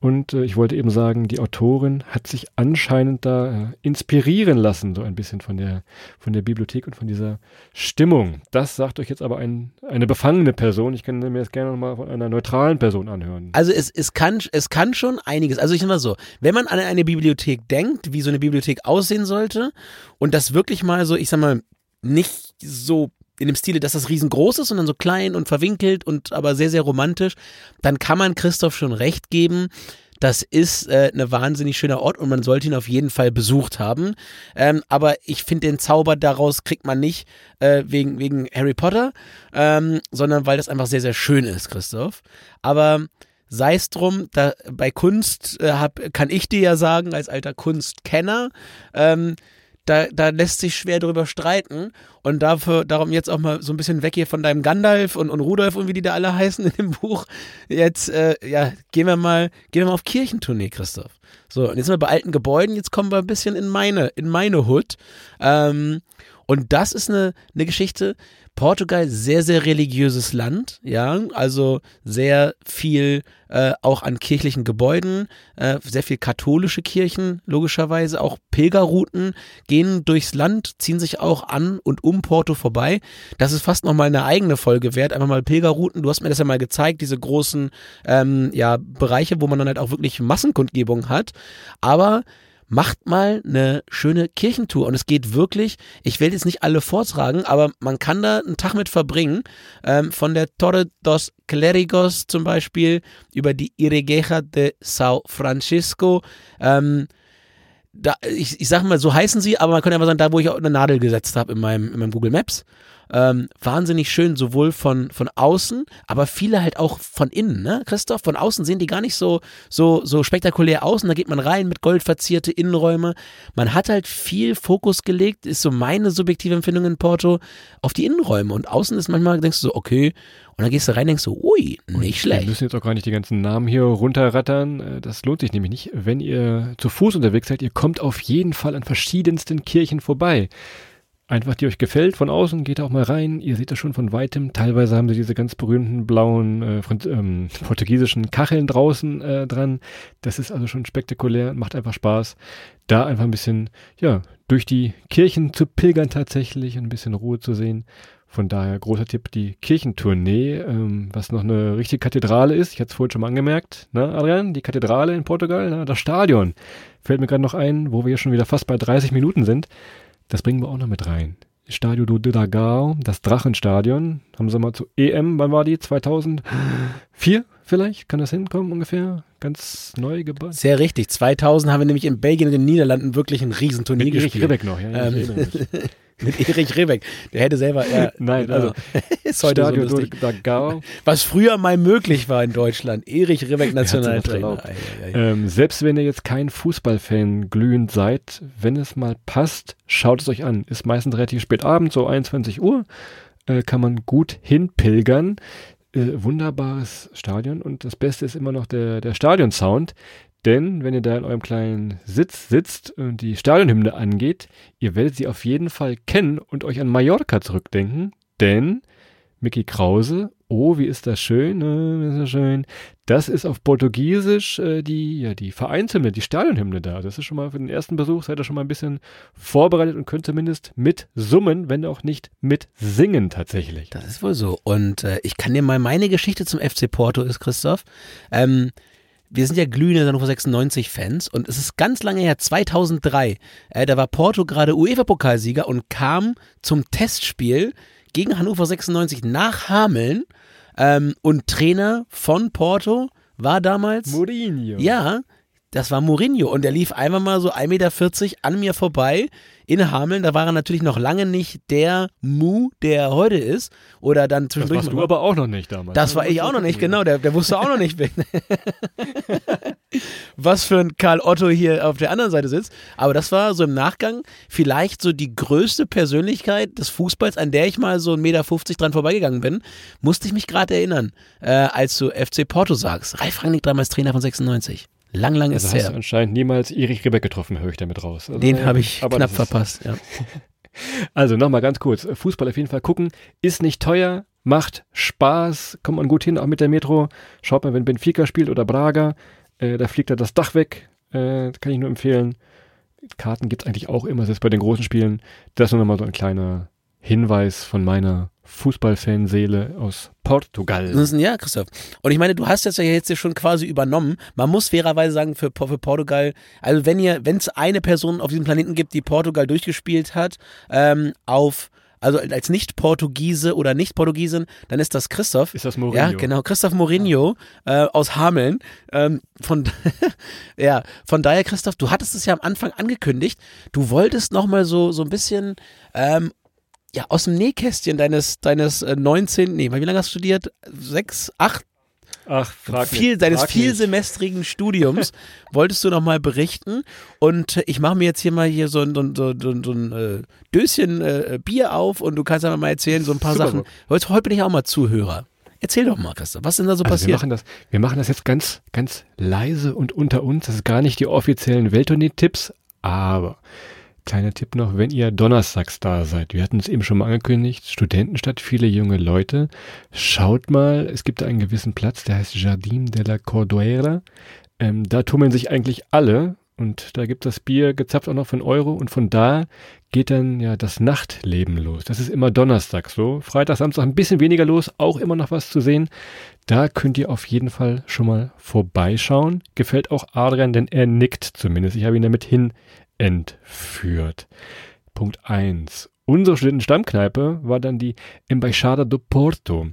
Und äh, ich wollte eben sagen, die Autorin hat sich anscheinend da äh, inspirieren lassen, so ein bisschen von der, von der Bibliothek und von dieser Stimmung. Das sagt euch jetzt aber ein, eine befangene Person. Ich kann mir das gerne nochmal von einer neutralen Person anhören. Also es, es, kann, es kann schon einiges. Also ich sag mal so, wenn man an eine Bibliothek denkt, wie so eine Bibliothek aussehen sollte und das wirklich mal so, ich sag mal, nicht so in dem Stile, dass das riesengroß ist, sondern so klein und verwinkelt und aber sehr, sehr romantisch, dann kann man Christoph schon recht geben. Das ist äh, ein wahnsinnig schöner Ort und man sollte ihn auf jeden Fall besucht haben. Ähm, aber ich finde, den Zauber daraus kriegt man nicht äh, wegen, wegen Harry Potter, ähm, sondern weil das einfach sehr, sehr schön ist, Christoph. Aber sei es drum, da, bei Kunst äh, hab, kann ich dir ja sagen, als alter Kunstkenner, ähm, da, da lässt sich schwer drüber streiten. Und dafür, darum jetzt auch mal so ein bisschen weg hier von deinem Gandalf und, und Rudolf und wie die da alle heißen in dem Buch. Jetzt, äh, ja, gehen wir mal, gehen wir mal auf Kirchentournee, Christoph. So, und jetzt sind wir bei alten Gebäuden, jetzt kommen wir ein bisschen in meine, in meine Hood. Ähm, und das ist eine, eine Geschichte, Portugal, sehr, sehr religiöses Land, ja, also sehr viel äh, auch an kirchlichen Gebäuden, äh, sehr viel katholische Kirchen, logischerweise, auch Pilgerrouten gehen durchs Land, ziehen sich auch an und um Porto vorbei. Das ist fast nochmal eine eigene Folge wert, einfach mal Pilgerrouten, du hast mir das ja mal gezeigt, diese großen ähm, ja, Bereiche, wo man dann halt auch wirklich Massenkundgebung hat, aber macht mal eine schöne Kirchentour. Und es geht wirklich, ich will jetzt nicht alle vortragen, aber man kann da einen Tag mit verbringen. Ähm, von der Torre dos Clérigos zum Beispiel über die Iregeja de São Francisco. Ähm, da, ich, ich sag mal, so heißen sie, aber man könnte einfach sagen, da wo ich auch eine Nadel gesetzt habe in meinem, in meinem Google Maps. Ähm, wahnsinnig schön, sowohl von, von außen, aber viele halt auch von innen, ne? Christoph, von außen sehen die gar nicht so, so, so spektakulär aus und da geht man rein mit goldverzierte Innenräume. Man hat halt viel Fokus gelegt, ist so meine subjektive Empfindung in Porto, auf die Innenräume und außen ist manchmal, denkst du so, okay, und dann gehst du rein und denkst so, ui, nicht schlecht. Wir müssen jetzt auch gar nicht die ganzen Namen hier runterrattern. Äh, das lohnt sich nämlich nicht. Wenn ihr zu Fuß unterwegs seid, ihr kommt auf jeden Fall an verschiedensten Kirchen vorbei einfach die euch gefällt von außen, geht auch mal rein. Ihr seht das schon von weitem. Teilweise haben sie diese ganz berühmten blauen äh, ähm, portugiesischen Kacheln draußen äh, dran. Das ist also schon spektakulär, macht einfach Spaß. Da einfach ein bisschen, ja, durch die Kirchen zu pilgern tatsächlich und ein bisschen Ruhe zu sehen. Von daher großer Tipp, die Kirchentournee, ähm, was noch eine richtige Kathedrale ist. Ich hatte es vorhin schon mal angemerkt, ne, Adrian? Die Kathedrale in Portugal, ne, das Stadion. Fällt mir gerade noch ein, wo wir schon wieder fast bei 30 Minuten sind. Das bringen wir auch noch mit rein. Stadio do Dragao, das Drachenstadion. Haben sie mal zu EM, wann war die? 2004 vielleicht? Kann das hinkommen ungefähr? Ganz neu gebaut. Sehr richtig. 2000 haben wir nämlich in Belgien und den Niederlanden wirklich ein Riesenturnier Mit gespielt. Ribbeck noch, ja. Ähm, mit Erich Rebeck. Der hätte selber. Ja, Nein, genau. also ist heute Stadio so. Dragao. Was früher mal möglich war in Deutschland. Erich Rebeck, Nationaltrainer. Ähm, selbst wenn ihr jetzt kein Fußballfan glühend seid, wenn es mal passt, schaut es euch an. Ist meistens relativ spät abends, so 21 Uhr, äh, kann man gut hinpilgern. Äh, wunderbares Stadion und das Beste ist immer noch der, der Stadionsound. Denn wenn ihr da in eurem kleinen Sitz sitzt und die Stadionhymne angeht, ihr werdet sie auf jeden Fall kennen und euch an Mallorca zurückdenken. Denn Mickey Krause, oh, wie ist das schön, äh, ist das schön. Das ist auf Portugiesisch äh, die, ja, die Vereinshymne, die Stadionhymne da. Das ist schon mal für den ersten Besuch, seid ihr schon mal ein bisschen vorbereitet und könnt zumindest mit summen, wenn auch nicht mit singen tatsächlich. Das ist wohl so. Und äh, ich kann dir mal meine Geschichte zum FC Porto ist, Christoph. Ähm, wir sind ja glühende Hannover 96 Fans und es ist ganz lange her, 2003. Äh, da war Porto gerade UEFA-Pokalsieger und kam zum Testspiel gegen Hannover 96 nach Hameln ähm, und Trainer von Porto war damals Mourinho. ja, das war Mourinho und der lief einfach mal so 1,40 Meter an mir vorbei in Hameln. Da war er natürlich noch lange nicht der Mu, der er heute ist. Oder dann Das zwischendurch. warst du aber auch noch nicht damals. das war ich auch noch nicht, genau. Der, der wusste auch noch nicht, wen- was für ein Karl Otto hier auf der anderen Seite sitzt. Aber das war so im Nachgang vielleicht so die größte Persönlichkeit des Fußballs, an der ich mal so 1,50 Meter dran vorbeigegangen bin. Musste ich mich gerade erinnern, äh, als du FC Porto sagst. Ralf Rangnick damals Trainer von 96. Lang, lang ist Also hast her. du anscheinend niemals Erich Rebeck getroffen, höre ich damit raus. Also, Den äh, habe ich aber knapp ist- verpasst. Ja. Also nochmal ganz kurz. Fußball auf jeden Fall gucken. Ist nicht teuer, macht Spaß, kommt man gut hin, auch mit der Metro. Schaut mal, wenn Benfica spielt oder Braga. Äh, da fliegt da das Dach weg. Äh, kann ich nur empfehlen. Karten gibt's eigentlich auch immer, selbst bei den großen Spielen. Das ist nur nochmal so ein kleiner Hinweis von meiner Fußballfanseele aus Portugal. Ja, Christoph. Und ich meine, du hast das ja jetzt schon quasi übernommen. Man muss fairerweise sagen, für, für Portugal, also wenn ihr, wenn es eine Person auf diesem Planeten gibt, die Portugal durchgespielt hat, ähm, auf also als Nicht-Portugiese oder Nicht-Portugiesin, dann ist das Christoph. Ist das Mourinho? Ja, genau. Christoph Mourinho äh, aus Hameln. Ähm, von, ja, von daher, Christoph, du hattest es ja am Anfang angekündigt. Du wolltest nochmal so, so ein bisschen ähm, ja, aus dem Nähkästchen deines, deines äh, 19, nee, wie lange hast du studiert? Sechs, acht, Ach, frag viel, nicht, deines frag vielsemestrigen Studiums wolltest du noch mal berichten und äh, ich mache mir jetzt hier mal hier so ein, so, ein- so, ein- so ein äh, Döschen äh, Bier auf und du kannst einfach mal erzählen so ein paar Super. Sachen. Heute, heute bin ich auch mal Zuhörer. Erzähl doch mal, Christoph, was ist denn da so Also wir passiert? machen das, wir machen das jetzt ganz, ganz leise und unter uns. Das ist gar nicht die offiziellen Welttournee-Tipps, aber kleiner Tipp noch, wenn ihr donnerstags da seid, wir hatten es eben schon mal angekündigt, Studentenstadt, viele junge Leute, schaut mal, es gibt da einen gewissen Platz, der heißt Jardin de la Cordoera. Ähm, da tummeln sich eigentlich alle und da gibt das Bier gezapft auch noch einen Euro und von da geht dann ja das Nachtleben los. Das ist immer Donnerstag so. Freitag, Samstag ein bisschen weniger los, auch immer noch was zu sehen. Da könnt ihr auf jeden Fall schon mal vorbeischauen. Gefällt auch Adrian, denn er nickt zumindest. Ich habe ihn damit hin entführt. Punkt eins. Unsere Studentenstammkneipe war dann die Embaixada do Porto.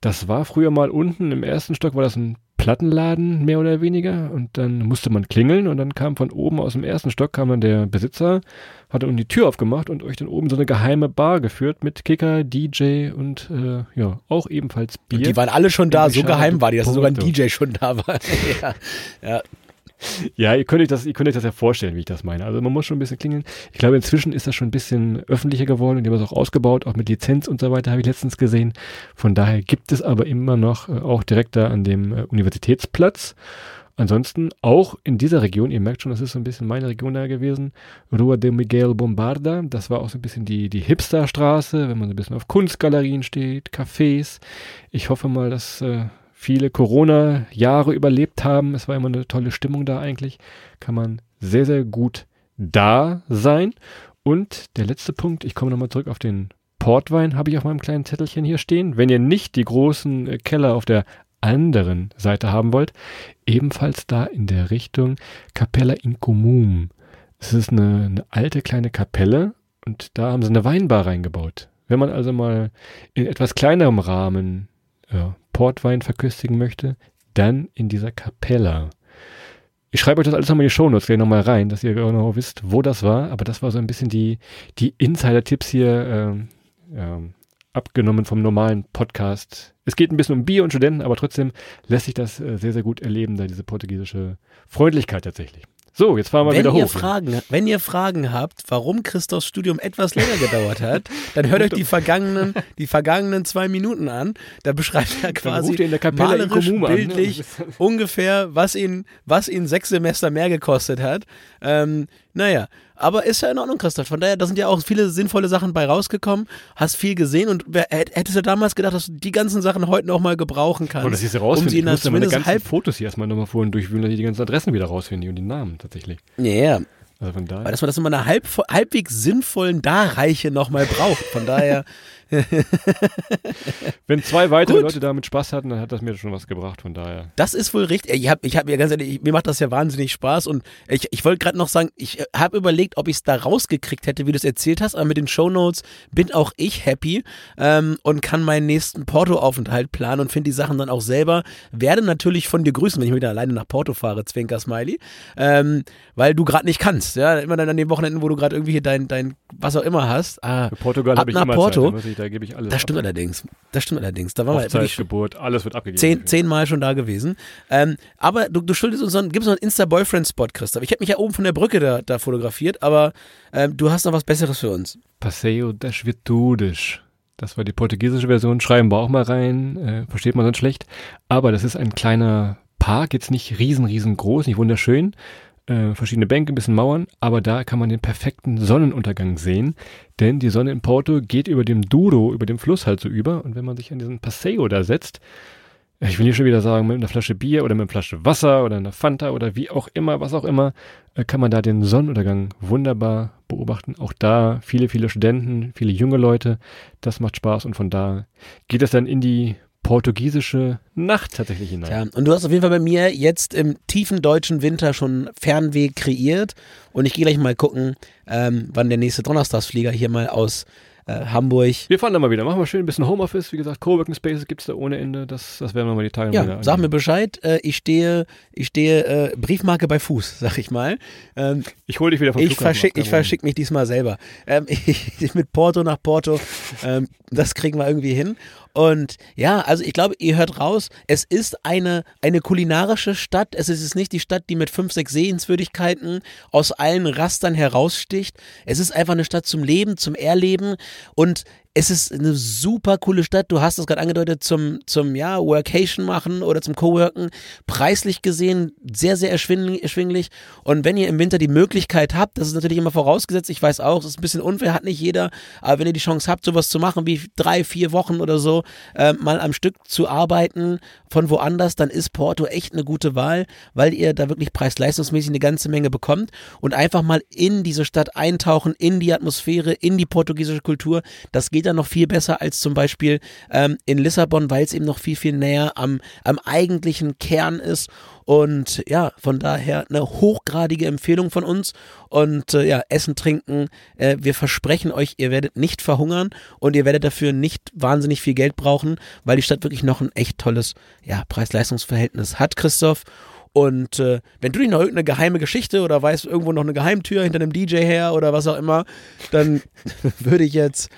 Das war früher mal unten im ersten Stock, war das ein Plattenladen, mehr oder weniger. Und dann musste man klingeln und dann kam von oben aus dem ersten Stock, kam dann der Besitzer, hat dann die Tür aufgemacht und euch dann oben so eine geheime Bar geführt mit Kicker, DJ und äh, ja, auch ebenfalls Bier. Die waren alle schon da, so geheim war die, dass sogar ein Porto. DJ schon da war. ja, ja. Ja, ihr könnt euch das, ihr könnt euch das ja vorstellen, wie ich das meine. Also man muss schon ein bisschen klingeln. Ich glaube, inzwischen ist das schon ein bisschen öffentlicher geworden und die haben es auch ausgebaut, auch mit Lizenz und so weiter, habe ich letztens gesehen. Von daher gibt es aber immer noch, äh, auch direkt da an dem äh, Universitätsplatz. Ansonsten auch in dieser Region, ihr merkt schon, das ist so ein bisschen meine Region da gewesen, Rua de Miguel Bombarda, das war auch so ein bisschen die, die Hipsterstraße, wenn man so ein bisschen auf Kunstgalerien steht, Cafés. Ich hoffe mal, dass äh, viele Corona-Jahre überlebt haben. Es war immer eine tolle Stimmung da eigentlich. Kann man sehr, sehr gut da sein. Und der letzte Punkt, ich komme nochmal zurück auf den Portwein, habe ich auf meinem kleinen Zettelchen hier stehen. Wenn ihr nicht die großen äh, Keller auf der anderen Seite haben wollt, ebenfalls da in der Richtung Capella in Comum. Es ist eine, eine alte kleine Kapelle und da haben sie eine Weinbar reingebaut. Wenn man also mal in etwas kleinerem Rahmen ja, Portwein verköstigen möchte, dann in dieser Capella. Ich schreibe euch das alles nochmal in die Shownotes gleich nochmal rein, dass ihr genau wisst, wo das war. Aber das war so ein bisschen die, die Insider-Tipps hier, ähm, ähm, abgenommen vom normalen Podcast. Es geht ein bisschen um Bier und Studenten, aber trotzdem lässt sich das äh, sehr, sehr gut erleben, da diese portugiesische Freundlichkeit tatsächlich. So, jetzt fahren wir Wenn wieder ihr, hoch. Fragen, wenn ihr Fragen habt, warum Christophs Studium etwas länger gedauert hat, dann hört euch die vergangenen, die vergangenen zwei Minuten an. Da beschreibt er quasi ruft ihr in der Kapelle in malerisch, Comum an, ne? bildlich ungefähr, was ihn, was ihn sechs Semester mehr gekostet hat. Ähm, naja, aber ist ja in Ordnung, Christoph. Von daher, da sind ja auch viele sinnvolle Sachen bei rausgekommen. Hast viel gesehen und wer, hätt- hättest du damals gedacht, dass du die ganzen Sachen heute noch mal gebrauchen kannst? Und das ist um rausfinden. sie ich in musste meine ganzen halb. Fotos hier erstmal nochmal vorhin durchwühlen, dass ich die ganzen Adressen wieder rausfinde und die Namen tatsächlich. Ja, Also von daher. weil dass man das immer eine halb, halbwegs sinnvollen Darreiche nochmal braucht. Von daher, Wenn zwei weitere Gut. Leute damit Spaß hatten, dann hat das mir schon was gebracht. Von daher. das ist wohl richtig. Ich habe ich hab mir ganz ehrlich, mir macht das ja wahnsinnig Spaß und ich, ich wollte gerade noch sagen, ich habe überlegt, ob ich es da rausgekriegt hätte, wie du es erzählt hast, aber mit den Shownotes bin auch ich happy ähm, und kann meinen nächsten Porto-Aufenthalt planen und finde die Sachen dann auch selber. Werde natürlich von dir grüßen, wenn ich wieder alleine nach Porto fahre, Zwinker Smiley, ähm, weil du gerade nicht kannst. Ja, immer dann an den Wochenenden, wo du gerade irgendwie hier dein, dein, was auch immer hast. Ah, Portugal ab habe ich nach immer Porto. Zeit. Da, gebe ich alles das stimmt ab. allerdings. Das stimmt allerdings. Da wir Hochzeit, wirklich Geburt, alles wird abgegeben. zehn, zehnmal schon da gewesen. Ähm, aber du, du schuldest uns so einen, gibst noch einen Insta-Boyfriend-Spot, Christoph. Ich habe mich ja oben von der Brücke da, da fotografiert, aber ähm, du hast noch was Besseres für uns. Passeio das Virtudes. Das war die portugiesische Version. Schreiben wir auch mal rein. Äh, versteht man dann schlecht. Aber das ist ein kleiner Park. Jetzt nicht riesen, riesengroß, nicht wunderschön. Äh, verschiedene Bänke, ein bisschen Mauern. Aber da kann man den perfekten Sonnenuntergang sehen. Denn die Sonne in Porto geht über dem Douro, über dem Fluss halt so über. Und wenn man sich an diesen Passeio da setzt, ich will hier schon wieder sagen, mit einer Flasche Bier oder mit einer Flasche Wasser oder einer Fanta oder wie auch immer, was auch immer, äh, kann man da den Sonnenuntergang wunderbar beobachten. Auch da viele, viele Studenten, viele junge Leute. Das macht Spaß und von da geht es dann in die portugiesische Nacht tatsächlich hinein. Ja, und du hast auf jeden Fall bei mir jetzt im tiefen deutschen Winter schon Fernweh kreiert und ich gehe gleich mal gucken, ähm, wann der nächste Donnerstagsflieger hier mal aus äh, Hamburg. Wir fahren da mal wieder. Machen wir schön ein bisschen Homeoffice. Wie gesagt, Coworking Spaces gibt es da ohne Ende. Das, das werden wir mal die Tage Ja, sag mir. Bescheid. Äh, ich stehe, ich stehe äh, Briefmarke bei Fuß, sag ich mal. Ähm, Ich hole dich wieder vom ich verschicke ich verschick mich diesmal selber. Ähm, ich, mit Porto nach Porto. Ähm, das kriegen wir irgendwie hin. Und ja, also ich glaube, ihr hört raus, es ist eine, eine kulinarische Stadt. Es ist nicht die Stadt, die mit fünf, sechs Sehenswürdigkeiten aus allen Rastern heraussticht. Es ist einfach eine Stadt zum Leben, zum Erleben. Und es ist eine super coole Stadt. Du hast es gerade angedeutet zum, zum ja, Workation machen oder zum Coworken. Preislich gesehen sehr, sehr erschwinglich. Und wenn ihr im Winter die Möglichkeit habt, das ist natürlich immer vorausgesetzt, ich weiß auch, es ist ein bisschen unfair, hat nicht jeder, aber wenn ihr die Chance habt, sowas zu machen wie drei, vier Wochen oder so, äh, mal am Stück zu arbeiten von woanders, dann ist Porto echt eine gute Wahl, weil ihr da wirklich preis-leistungsmäßig eine ganze Menge bekommt und einfach mal in diese Stadt eintauchen, in die Atmosphäre, in die portugiesische Kultur. Das geht dann noch viel besser als zum Beispiel ähm, in Lissabon, weil es eben noch viel, viel näher am, am eigentlichen Kern ist. Und ja, von daher eine hochgradige Empfehlung von uns. Und äh, ja, Essen, Trinken. Äh, wir versprechen euch, ihr werdet nicht verhungern und ihr werdet dafür nicht wahnsinnig viel Geld brauchen, weil die Stadt wirklich noch ein echt tolles ja, Preis-Leistungs-Verhältnis hat, Christoph. Und äh, wenn du nicht noch irgendeine geheime Geschichte oder weißt irgendwo noch eine Geheimtür hinter einem DJ her oder was auch immer, dann würde ich jetzt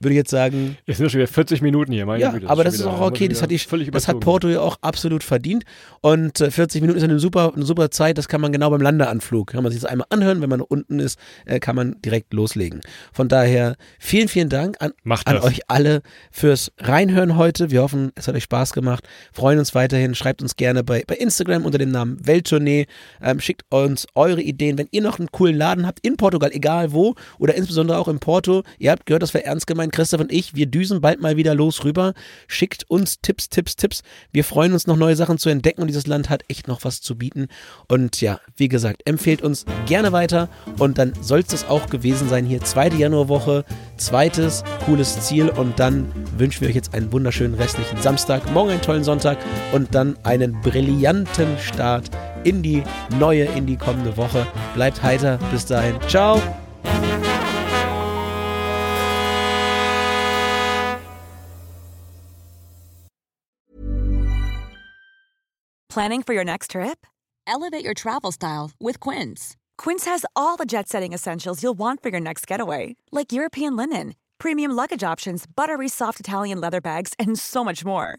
würde ich jetzt sagen, Jetzt sind wir schon wieder 40 Minuten hier, meine ja, Güte. aber schon das ist auch okay, das hat, die, völlig das hat. Porto ja auch absolut verdient. Und äh, 40 Minuten ist eine super, eine super Zeit, das kann man genau beim Landeanflug. Kann man sich das einmal anhören, wenn man unten ist, äh, kann man direkt loslegen. Von daher vielen, vielen Dank an, an das. euch alle fürs Reinhören heute. Wir hoffen, es hat euch Spaß gemacht. Freuen uns weiterhin. Schreibt uns gerne bei, bei Instagram unter dem Namen Welttournee. Ähm, schickt uns eure Ideen. Wenn ihr noch einen coolen Laden habt in Portugal, egal wo, oder insbesondere auch in Porto, ihr habt gehört, das war ernst gemeint, Christoph und ich, wir düsen bald mal wieder los rüber. Schickt uns Tipps, Tipps, Tipps. Wir freuen uns noch neue Sachen zu entdecken und dieses Land hat echt noch was zu bieten. Und ja, wie gesagt, empfehlt uns gerne weiter und dann soll es das auch gewesen sein hier. Zweite Januarwoche, zweites cooles Ziel und dann wünschen wir euch jetzt einen wunderschönen restlichen Samstag, morgen einen tollen Sonntag und dann einen brillanten Start in die neue, in die kommende Woche. Bleibt heiter, bis dahin. Ciao! Planning for your next trip? Elevate your travel style with Quince. Quince has all the jet setting essentials you'll want for your next getaway, like European linen, premium luggage options, buttery soft Italian leather bags, and so much more.